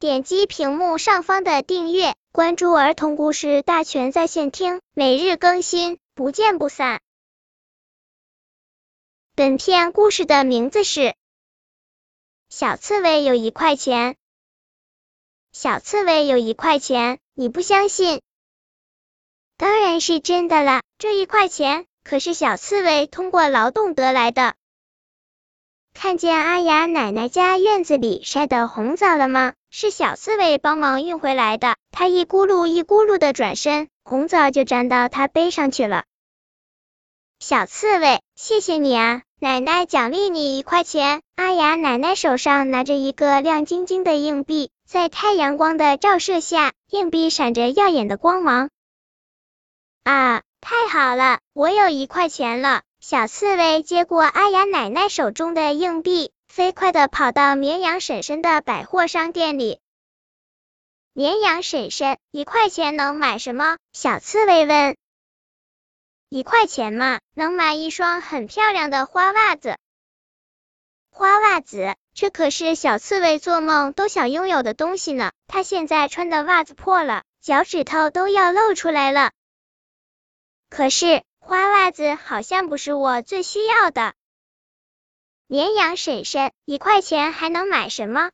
点击屏幕上方的订阅，关注儿童故事大全在线听，每日更新，不见不散。本片故事的名字是《小刺猬有一块钱》。小刺猬有一块钱，你不相信？当然是真的了，这一块钱可是小刺猬通过劳动得来的。看见阿雅奶奶家院子里晒的红枣了吗？是小刺猬帮忙运回来的。它一咕噜一咕噜的转身，红枣就粘到它背上去了。小刺猬，谢谢你啊！奶奶奖励你一块钱。阿雅奶奶手上拿着一个亮晶晶的硬币，在太阳光的照射下，硬币闪着耀眼的光芒。啊，太好了，我有一块钱了！小刺猬接过阿雅奶奶手中的硬币，飞快的跑到绵羊婶婶的百货商店里。绵羊婶婶，一块钱能买什么？小刺猬问。一块钱嘛，能买一双很漂亮的花袜子。花袜子，这可是小刺猬做梦都想拥有的东西呢。它现在穿的袜子破了，脚趾头都要露出来了。可是。花袜子好像不是我最需要的。绵羊婶婶，一块钱还能买什么？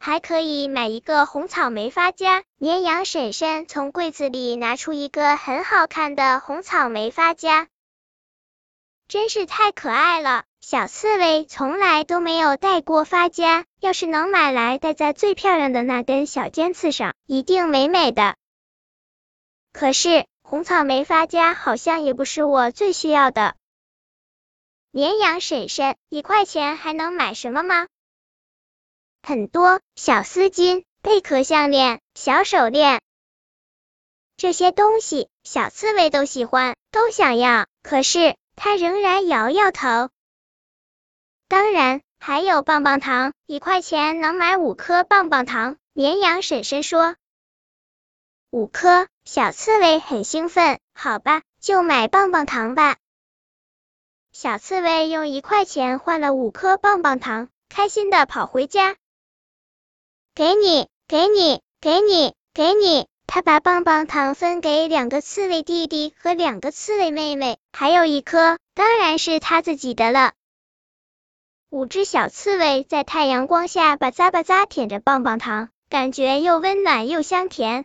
还可以买一个红草莓发夹。绵羊婶婶从柜子里拿出一个很好看的红草莓发夹，真是太可爱了。小刺猬从来都没有戴过发夹，要是能买来戴在最漂亮的那根小尖刺上，一定美美的。可是。红草莓发夹好像也不是我最需要的。绵羊婶婶，一块钱还能买什么吗？很多小丝巾、贝壳项链、小手链，这些东西小刺猬都喜欢，都想要。可是它仍然摇摇头。当然还有棒棒糖，一块钱能买五颗棒棒糖。绵羊婶婶说。五颗，小刺猬很兴奋。好吧，就买棒棒糖吧。小刺猬用一块钱换了五颗棒棒糖，开心的跑回家。给你，给你，给你，给你！他把棒棒糖分给两个刺猬弟弟和两个刺猬妹妹，还有一颗，当然是他自己的了。五只小刺猬在太阳光下吧咂吧咂舔着棒棒糖，感觉又温暖又香甜。